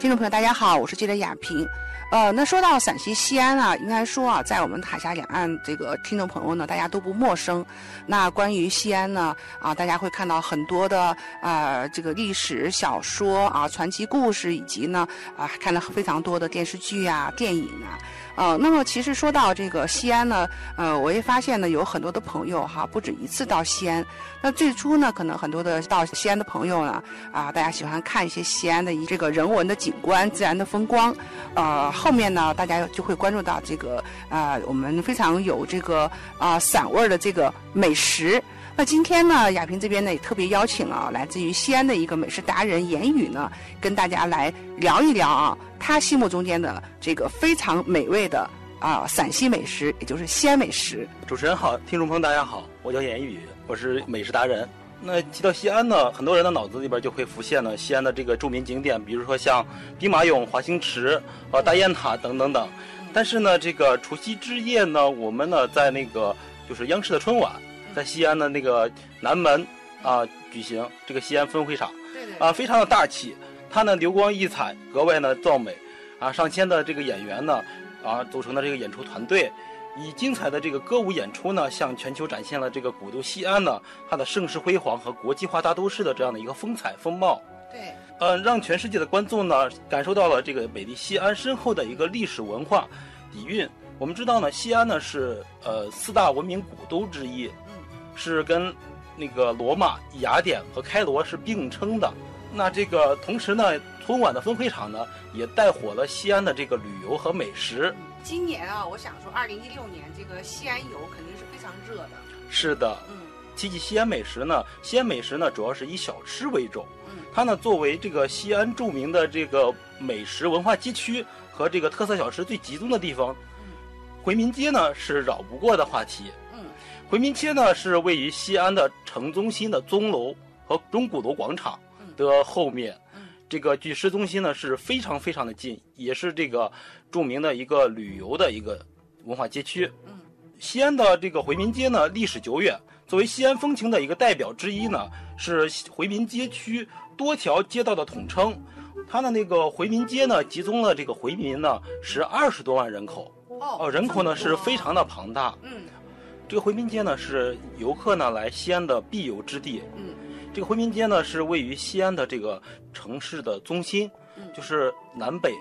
听众朋友，大家好，我是记者雅萍。呃，那说到陕西西安啊，应该说啊，在我们海峡两岸这个听众朋友呢，大家都不陌生。那关于西安呢，啊，大家会看到很多的啊，这个历史小说啊、传奇故事，以及呢啊，看了非常多的电视剧啊、电影啊。呃，那么其实说到这个西安呢，呃，我也发现呢，有很多的朋友哈，不止一次到西安。那最初呢，可能很多的到西安的朋友呢，啊，大家喜欢看一些西安的这个人文的景观、自然的风光，呃。后面呢，大家就会关注到这个啊，我们非常有这个啊散味儿的这个美食。那今天呢，亚萍这边呢也特别邀请了来自于西安的一个美食达人言语呢，跟大家来聊一聊啊，他心目中间的这个非常美味的啊陕西美食，也就是西安美食。主持人好，听众朋友大家好，我叫言语，我是美食达人。那提到西安呢，很多人的脑子里边就会浮现呢西安的这个著名景点，比如说像兵马俑、华清池、呃大雁塔等等等。但是呢，这个除夕之夜呢，我们呢在那个就是央视的春晚，在西安的那个南门啊举行这个西安分会场，啊非常的大气，它呢流光溢彩，格外呢壮美，啊上千的这个演员呢啊组成的这个演出团队。以精彩的这个歌舞演出呢，向全球展现了这个古都西安呢它的盛世辉煌和国际化大都市的这样的一个风采风貌。对，呃，让全世界的观众呢感受到了这个美丽西安深厚的一个历史文化底蕴。我们知道呢，西安呢是呃四大文明古都之一，嗯，是跟那个罗马、雅典和开罗是并称的。那这个同时呢，春晚的分会场呢也带火了西安的这个旅游和美食。今年啊，我想说，二零一六年这个西安游肯定是非常热的。是的，嗯，提起西安美食呢，西安美食呢主要是以小吃为主。嗯，它呢作为这个西安著名的这个美食文化街区和这个特色小吃最集中的地方，嗯，回民街呢是绕不过的话题。嗯，回民街呢是位于西安的城中心的钟楼和钟鼓楼广场的后面。这个距市中心呢是非常非常的近，也是这个著名的一个旅游的一个文化街区。嗯，西安的这个回民街呢历史久远，作为西安风情的一个代表之一呢，是回民街区多条街道的统称。它的那个回民街呢，集中了这个回民呢是二十多万人口，哦，人口呢是非常的庞大。嗯，这个回民街呢是游客呢来西安的必游之地。嗯。这个回民街呢，是位于西安的这个城市的中心，就是南北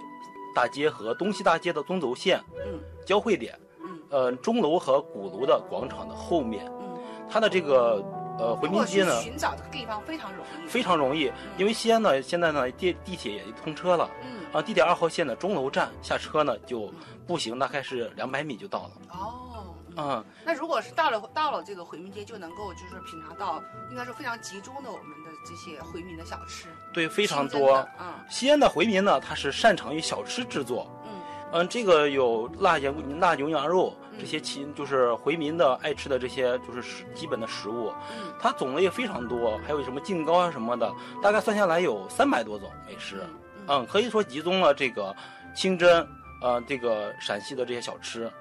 大街和东西大街的中轴线嗯交汇点，嗯呃，钟楼和鼓楼的广场的后面，嗯它的这个呃回民街呢，寻找这个地方非常容易，非常容易，因为西安呢现在呢地地铁也通车了，嗯啊，地铁二号线的钟楼站下车呢就步行大概是两百米就到了。哦。嗯，那如果是到了到了这个回民街，就能够就是品尝到，应该是非常集中的我们的这些回民的小吃。对，非常多。嗯，西安的回民呢，他是擅长于小吃制作。嗯嗯，这个有辣羊辣牛羊肉这些其就是回民的爱吃的这些就是基本的食物。嗯，它种类也非常多，还有什么净糕啊什么的，大概算下来有三百多种美食。嗯，可以说集中了这个清真呃这个陕西的这些小吃。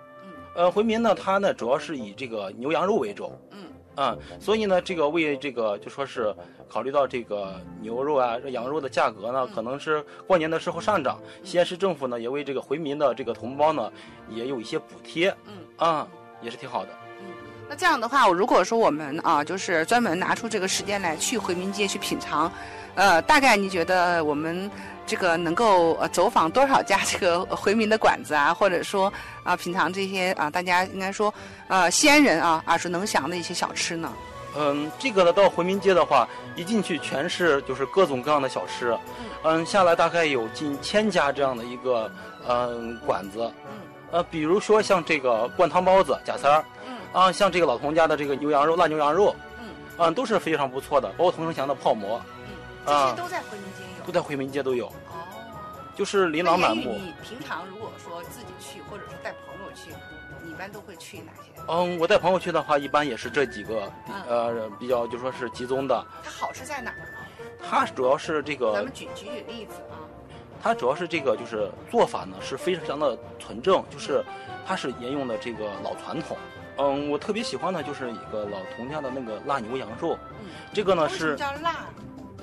呃，回民呢，它呢主要是以这个牛羊肉为主，嗯，啊，所以呢，这个为这个就说是考虑到这个牛肉啊、羊肉的价格呢，可能是过年的时候上涨，西安市政府呢也为这个回民的这个同胞呢也有一些补贴，嗯，啊，也是挺好的。嗯，那这样的话，如果说我们啊，就是专门拿出这个时间来去回民街去品尝，呃，大概你觉得我们？这个能够呃走访多少家这个回民的馆子啊，或者说啊品尝这些啊大家应该说呃西安人啊耳熟能详的一些小吃呢？嗯，这个呢到回民街的话，一进去全是就是各种各样的小吃，嗯，下来大概有近千家这样的一个嗯馆子，嗯，呃比如说像这个灌汤包子贾三儿，嗯，啊像这个老童家的这个牛羊肉辣牛羊肉，嗯，啊都是非常不错的，包括同城祥的泡馍，嗯，这些都在回民街有，都在回民街都有。哦就是琳琅满目。你平常如果说自己去，或者是带朋友去，你一般都会去哪些？嗯，我带朋友去的话，一般也是这几个，呃，比较就说是集中的。它好是在哪儿？它主要是这个。咱们举举举例子啊。它主要是这个，就是做法呢是非常的纯正，就是它是沿用的这个老传统。嗯，我特别喜欢的就是一个老童家的那个腊牛羊肉。嗯。这个呢是。叫辣？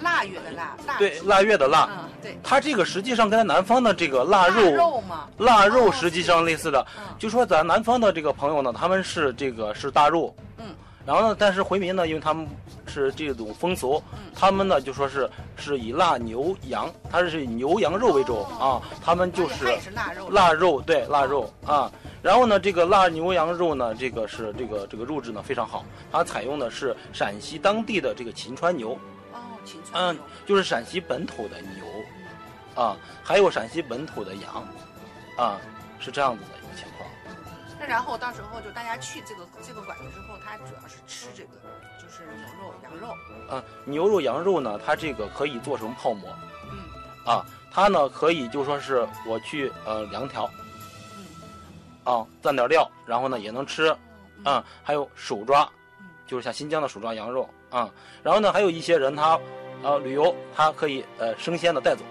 腊月的腊，腊对，腊月的腊。嗯，对。它这个实际上跟咱南方的这个腊肉肉嘛，腊肉实际上类似的。嗯。就说咱南方的这个朋友呢，他们是这个是大肉，嗯，然后呢，但是回民呢，因为他们是这种风俗，嗯。他们呢就说是是以腊牛羊，它是以牛羊肉为主、哦。啊，他们就是腊肉，腊肉，对腊肉啊。然后呢，这个腊牛羊肉呢，这个是这个这个肉质呢非常好，它采用的是陕西当地的这个秦川牛，哦，秦川嗯，就是陕西本土的牛，啊，还有陕西本土的羊，啊，是这样子的一个情况。那然后到时候就大家去这个这个馆子之后，它主要是吃这个就是牛肉、羊肉，啊，牛肉、羊肉呢，它这个可以做成泡馍嗯。啊，它呢可以就说是我去呃凉条嗯。啊，蘸点料，然后呢也能吃嗯。啊，还有手抓嗯，就是像新疆的手抓羊肉啊，然后呢还有一些人他呃旅游，他可以呃生鲜的带走。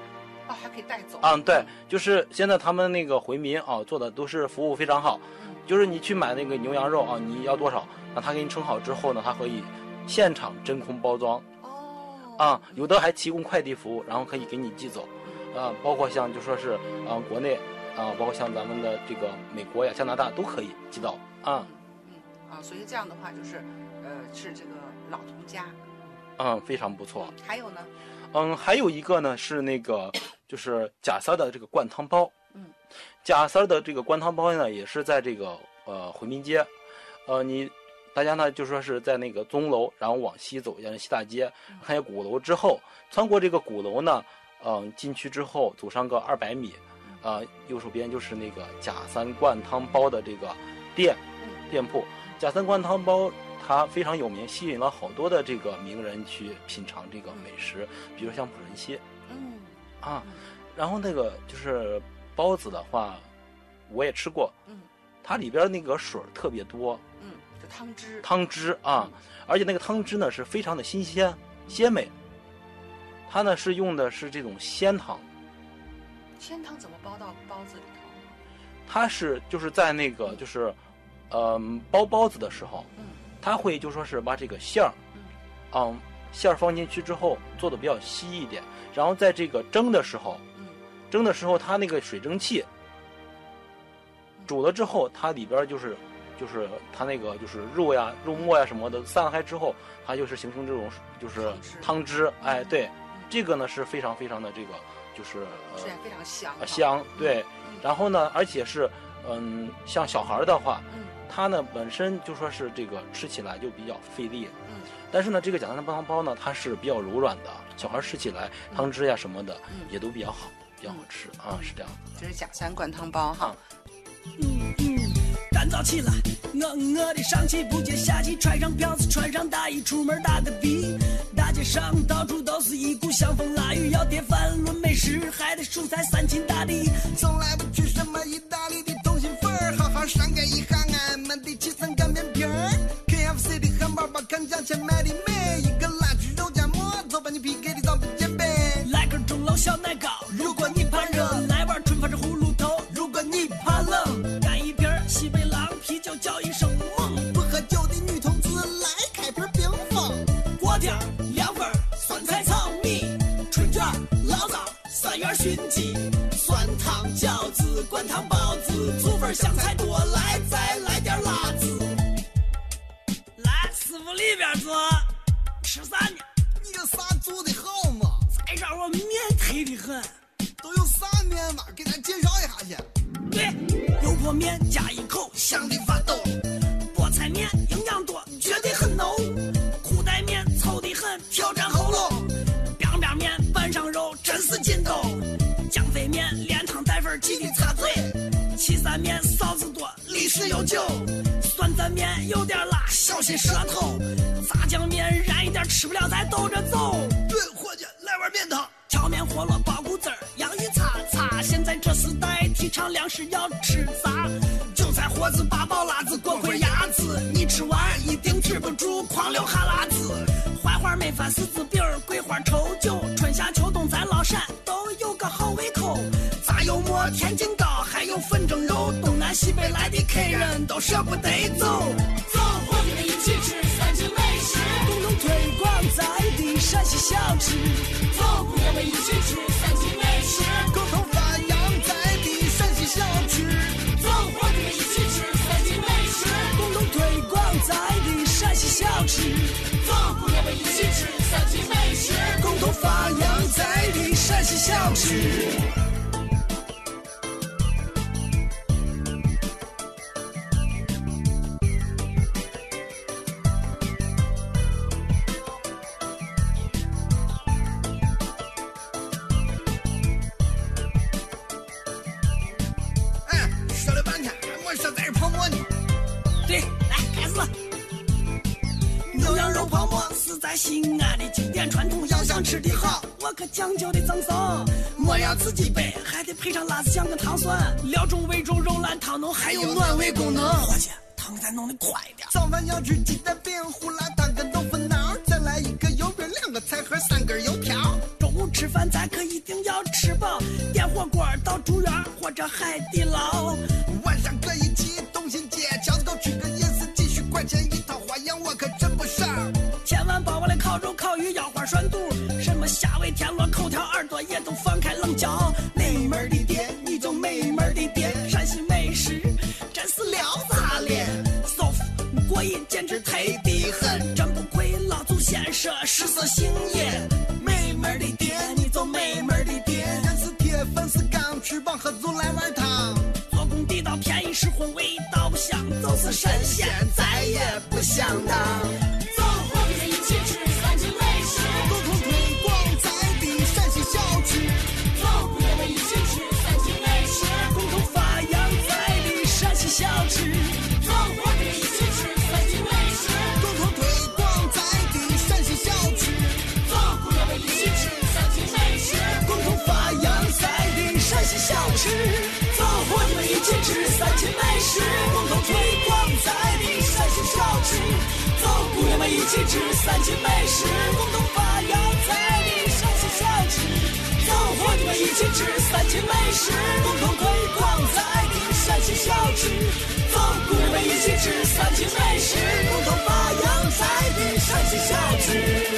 哦，还可以带走。嗯，对，就是现在他们那个回民啊做的都是服务非常好，嗯就是你去买那个牛羊肉啊，你要多少，那他给你称好之后呢，他可以现场真空包装哦。啊，有的还提供快递服务，然后可以给你寄走，啊，包括像就说是啊国内啊，包括像咱们的这个美国呀、加拿大都可以寄到。啊，嗯嗯啊，所以这样的话就是呃是这个老涂家，嗯，非常不错。还有呢，嗯，还有一个呢是那个就是贾三的这个灌汤包。嗯，贾三的这个灌汤包呢，也是在这个呃回民街，呃，你大家呢就说是在那个钟楼，然后往西走，沿着西大街嗯看见鼓楼之后，穿过这个鼓楼呢，嗯、进去之后走上个二百米，啊、右手边就是那个贾三灌汤包的这个店嗯店铺。贾三灌汤包它非常有名，吸引了好多的这个名人去品尝这个美食，比如像普仁西嗯。啊，嗯。然后那个就是包子的话，我也吃过，嗯。它里边那个水儿特别多，嗯，就汤汁，汤汁啊，而且那个汤汁呢是非常的新鲜鲜美，它呢是用的是这种鲜汤，鲜汤怎么包到包子里头？它是就是在那个就是，嗯、包包子的时候，嗯它会就说是把这个馅儿，嗯嗯，馅儿放进去之后做的比较稀一点，然后在这个蒸的时候，嗯。蒸的时候它那个水蒸气煮了之后，它里边就是就是它那个就是肉呀、肉末呀什么的散开之后，它就是形成这种就是汤汁。哎，对，嗯。这个呢是非常非常的这个就是呃非常香呃香，对，嗯。然后呢，而且是嗯，像小孩儿的话，嗯它呢本身就说是这个吃起来就比较费力，嗯但是呢，这个贾三汤汤包呢，它是比较柔软的，小孩吃起来汤汁呀什么的嗯也都比较好，比较好吃啊，是这样的。这是假三灌汤包哈。嗯嗯干燥起来，我我的上气不接下气，穿上票子，穿上大衣，出门打个的。大街上到处都是一股香风腊雨，要碟饭论美食，还得蔬菜三秦大地。从来不去什么意大利的上盖一行俺们的七层擀面皮儿。KFC 的汉堡包看价钱买的美，一个辣汁肉夹馍，做把你 PK 的早不减肥。来根钟楼小奶糕，如果你怕热，来碗春发是葫芦头；如果你怕冷，干一瓶西北狼啤酒，叫一声猛。不喝酒的女同志来开瓶冰峰。锅贴、凉粉、酸菜炒米、春卷、醪糟、三元熏鸡、酸汤饺子、灌汤包子、香菜多，来再来点辣子。来，师傅里边坐，吃啥呢？你这啥做的好嘛？再让我面忒的很。都有啥面嘛？给咱介绍一下去。对，油泼面加一口，香的发抖。菠菜面营养多，绝对很浓。裤带面稠的很，挑战喉咙。biang biang 面拌上肉，真是劲斗。浆肥面连汤带粉，记得擦面臊子多，历史悠久。酸蘸面有点辣，小心舌头。炸酱面燃一点，吃不了咱兜着走。对，伙计，来碗面汤。荞面饸饹包谷子儿，洋芋擦擦。现在这时代提倡粮食要吃杂，韭菜盒子、八宝辣子、锅盔鸭子，你吃完一定止不住狂流哈喇子。槐花焖饭、柿子饼、桂花稠酒，春夏秋冬咱老陕都有个好胃口。炸油馍、天津糕，还有粉蒸肉，西北来的客人都舍不得走。走，伙计。你们一起吃三秦美食，共同推广咱的陕西小吃，走，朋友们一起吃三秦美食，共同发扬咱的陕西小吃，走，伙计们一起吃三秦美食，共同推广咱的陕西小吃，走，朋友们一起吃三秦美食，共同发扬咱的陕西小吃。西安的经典传统，要想吃的好，我可讲究的赠送。馍要自己备，还得配上辣子酱跟糖蒜，料中味中肉烂汤浓，还有暖胃功能。伙计，汤再弄得快点。早饭要吃鸡蛋饼、胡辣汤跟豆腐脑，再来一个油饼、两个菜盒、三根油条。中午吃饭咱可一定要吃饱，点火锅到竹园或者海底捞。放开冷嚼。没门儿的店，你就美门儿的店，陕西美食真是撩炸脸，舒服过瘾，简直忒的很，真不愧老祖先说食色性也。美门儿的店，你就美门儿的店，人是铁，粉是钢，吃饱喝足来碗汤。做工地道，便宜实惠，味道不香，就是神仙再也不想当。一起吃三秦美食，共同发扬在地陕西小吃。走，伙计们一起吃三秦美食，共同推广在地陕西小吃。走，伙你们一起吃三秦美食，共同发扬在地陕西小吃。